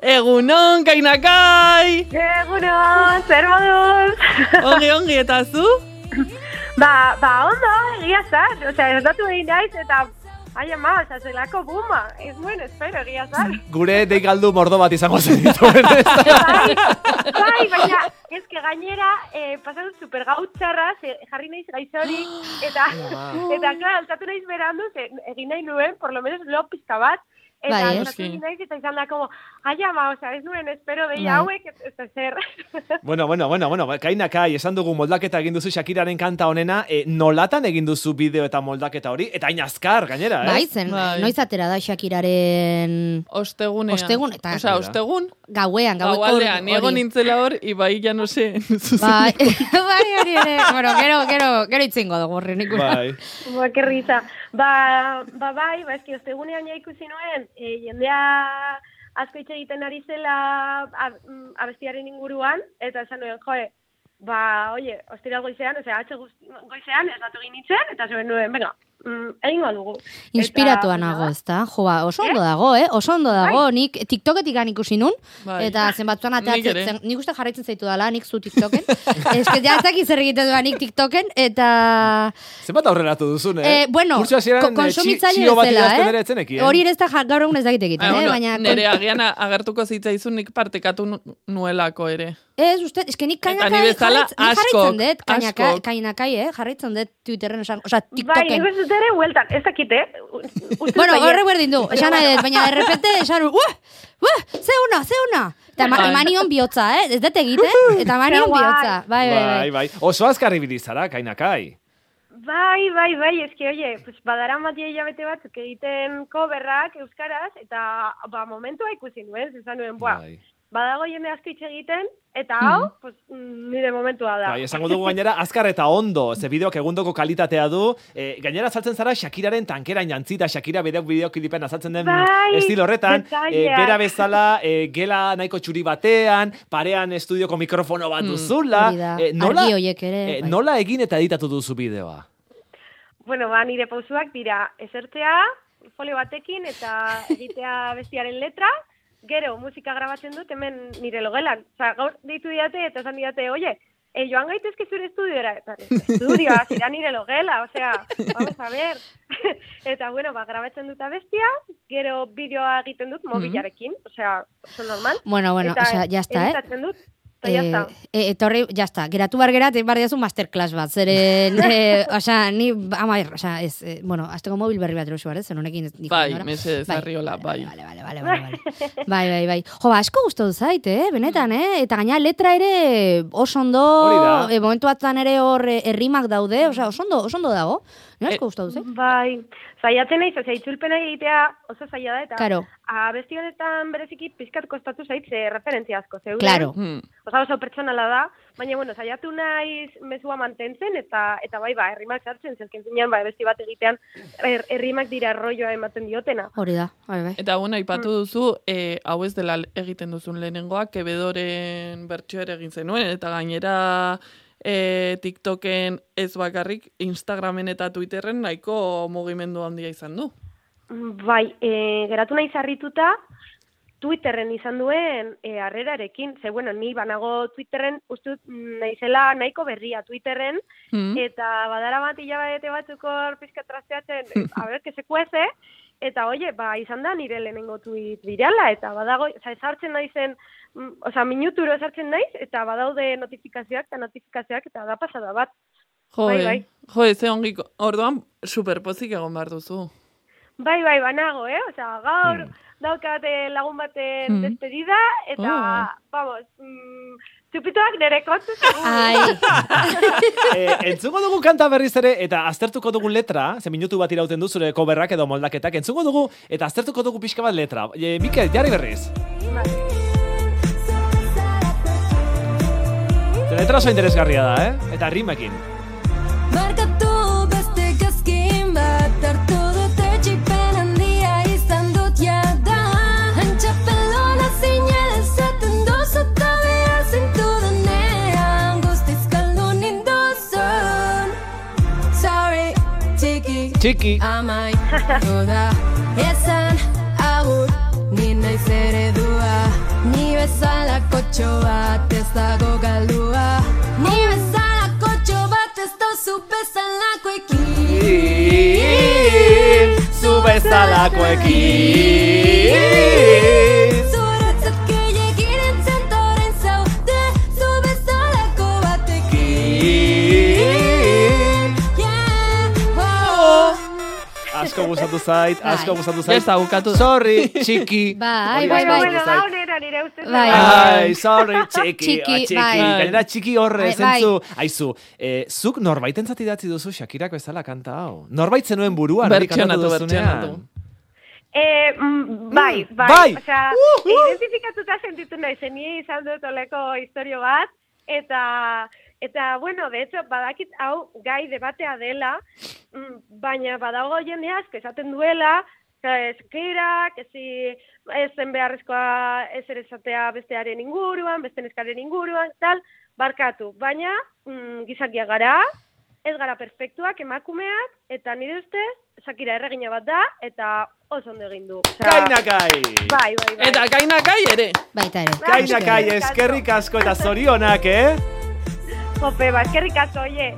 Egunon, kainakai! Egunon, zer moduz? Ongi, ongi, eta zu? ba, ba, ondo, egia zar. Osea, ez datu egin naiz, eta... Ai, ama, oza, zelako buma. Ez nuen, espero, egia zar. Gure deigaldu mordo bat izango zen dituen. bai, bai, baina, ez que gainera, eh, pasatu super gautxarra, jarri naiz gaizori, eta, eta, klar, altatu naiz berandu, ze, egin nahi nuen, por lo menos, lo pizka bat, Eta Bai, eski. naiz eta izan da, como, ai ama, osea, ez nuen espero Bai. deia hauek, ez, ez zer. bueno, bueno, bueno, bueno, kaina kai, esan dugu moldaketa egin duzu Shakiraren kanta honena, e, nolatan egin duzu bideo eta moldaketa hori, eta hain azkar, gainera, eh? Bai, zen, Bai. noiz atera da Shakiraren Ostegunean. Ostegun, eta- Osea, ostegun, gauean, gaueko gaualdean, hori. nintzela hor, ibai ja no sé, zuzen. Bai, bai, hori ere. Bueno, gero, gero, gero itzingo dugu horren ikusten. Bai. Ba, que risa. Ba, ba bai, ba, eski, ostegunean ja ikusi nuen, e, jendea asko hitz egiten ari zela mm, abestiaren inguruan, eta esan nuen, joe, ba, oie, ostira goizean, osea, atxe goizean, ez datu egin nintzen, eta zuen nuen, venga, mm, egingo dugu. Inspiratua Eta, nago, ezta? Jo, ba, oso ondo dago, eh? Oso ondo dago. Nik TikToketik gan ikusi nun, Bai. eta zenbatzuan ateatzen, nik uste jarraitzen zaitu dela, nik zu TikToken. Ez que ja ez dakit zer egiten duan nik TikToken, eta... Zenbat aurreratu duzun, eh? Eh, bueno, ko- eh, konsumitzaile bat bezala, idazten eh? Hori ere ez da gaur egun ez dakit egiten, eh? bueno, Baina, nere agian a- agertuko zitzaizun nik partekatu nu- nuelako ere. Ez, uste, eske nik kainakai jarraitzen, dut, kainakai, eh? Jarraitzen dut Twitterren, osan, osa, Bai, TikToken. ez dut ere, hueltan, ez dakit, eh? Bueno, horre berdin du, esan nahi dut, baina de repente esan, uh, uh, ze una, ze una. Eta ema, Bai. emanion bihotza, eh? Ez dut egiten, eta emanion Ze guai. bihotza. Bai, bai, Bai, bai. bai. Oso azkarri bilizara, kaina kai. Bai, bai, bai, eski, oie, pues, badara matia hilabete batzuk egiten coverrak euskaraz, eta ba, momentua ikusi nuen, zezan nuen, boa, Bai. Badago jende asko hitz egiten, eta hau, pues, mm, nire momentua da. Bai, esango dugu gainera, azkar eta ondo, ze bideoak egundoko kalitatea du. E, gainera azaltzen zara Shakiraren tankera jantzita, Shakira bideok bideoklipen azaltzen den Bai, estilo horretan. E, bera bezala, e, gela nahiko txuri batean, parean estudioko mikrofono bat duzula. Hori da. E, nola, ere, e, bai. nola egin eta editatu duzu bideoa? Bueno, ba, nire pausuak dira, esertzea, folio batekin, eta egitea bestiaren letra, gero musika grabatzen dut hemen nire logelan. Osa, gaur deitu diate eta esan diate, oye, e, joan gaitezke zure estudiora, eta estudioa, zira nire logela, osea, vamos a ver. eta, bueno, ba, grabatzen dut abestia, gero bideoa egiten dut mobilarekin, osea, oso normal. Bueno, bueno, eta osea, ya está, eh? dut, eta ya está. eh, etorri, ya está. Geratu bar gerat, bar diazu masterclass bat. Zeren, eh, osea, ni, ama, osea, ez, eh, bueno, azteko mobil berri bat erosu, zen honekin. Bai, mesedez, arriola, bai. Vale, vale, vale, vale, vale. bai, bai, bai. Jo, ba, asko gustatu zait, eh, benetan, eh? Eta gaina letra ere oso ondo, eh, momentu batzan ere hor errimak daude, osea, oso ondo, oso ondo dago. Ni asko Eh, gustatu zait. Bai, zaiatzen naiz, osea, itzulpena egitea oso zaila da, eta Claro. abesti honetan bereziki pizkat kostatu zait, ze referentzia asko zeuden. Claro. Hmm. Osa oso pertsonala da, baina, bueno, saiatu naiz mezua mantentzen, eta eta bai, ba, herrimak sartzen, zezken zinean, ba, abesti bat egitean, her- herrimak dira rolloa ematen diotena. Hori da, bai, bai. Eta bueno, aipatu Mm. duzu, e, hau ez dela egiten duzun lehenengoa, kebedoren bertsioa egin zenuen, eta gainera e, TikToken ez bakarrik, Instagramen eta Twitterren nahiko mugimendu handia izan du. Bai, e, geratu naiz harrituta, Twitterren izan duen e, harrerarekin, ze bueno, ni banago Twitterren, uste dut mm, naizela nahiko berria Twitterren, Hmm. eta badara bat hilabete batzuk hor pizka trasteatzen, a ber, que se cuece, eta oie, ba, izan da nire lehenengo tweet virala, eta badago, oza, esartzen naizen, mm, oza, minuturo esartzen naiz, eta badaude notifikazioak eta notifikazioak, eta da pasada bat. Jo, Bai, bai. Jo, ze ongi, orduan, superpozik egon behar duzu. Bai, bai, banago, eh? Oza, gaur daukat eh, lagun baten Mm. despedida, eta, Oh. vamos, mm, txupitoak nire kontu segur. Ai, e, entzungo dugu kanta berriz ere, eta aztertuko dugu letra, ze minutu bat irauten du zure coverrak edo moldaketak, entzungo dugu, eta aztertuko dugu pixka bat letra. E, Mikel, jarri berriz. Ze letra oso interesgarria da, eh? Eta rimekin. Txiki. Amai, da, esan agur, ni naiz eredua, ni bezalako bat ez dago galdua, ni bezalako bat ez dozu bezalako ekin, zu bezalako ekin. Asko gustatu zait, asko Bai. gustatu zait. Ez da, bukatu. Sorry, txiki. Bai, bai, asko bai. Bai. Ai, sorry, txiki, Txiki, txiki. bai. Gainera txiki horre, Bai, zentzu. Aizu, eh, zuk norbaitentzat idatzi duzu Shakirak bezala kanta hau. Norbait zenuen buruan, hori kantatu Bertsionatu, duzunean. bertsionatu. Eh, mm, bai, bai. bai. Osea, Uh, uh. identifikatuta sentitu nahi zen, ni izan dut oleko historio bat, eta, eta, bueno, de hecho, badakit hau gai debatea dela, mm, baina badago jende asko esaten duela, eskera, kezi ez zen beharrezkoa ez ere esatea bestearen inguruan, beste neskaren inguruan, tal, barkatu. Baina, mm, gizakia gara, ez gara perfektuak, emakumeak, eta nire ustez, Shakira erregina bat da, eta oso ondo egin du. Osea, Kainakai! Bai, bai, bai. Eta kainakai ere. Baita ere. Kainakai, eskerrik asko eta zorionak, eh? Jope, ba, eskerrik asko, oie.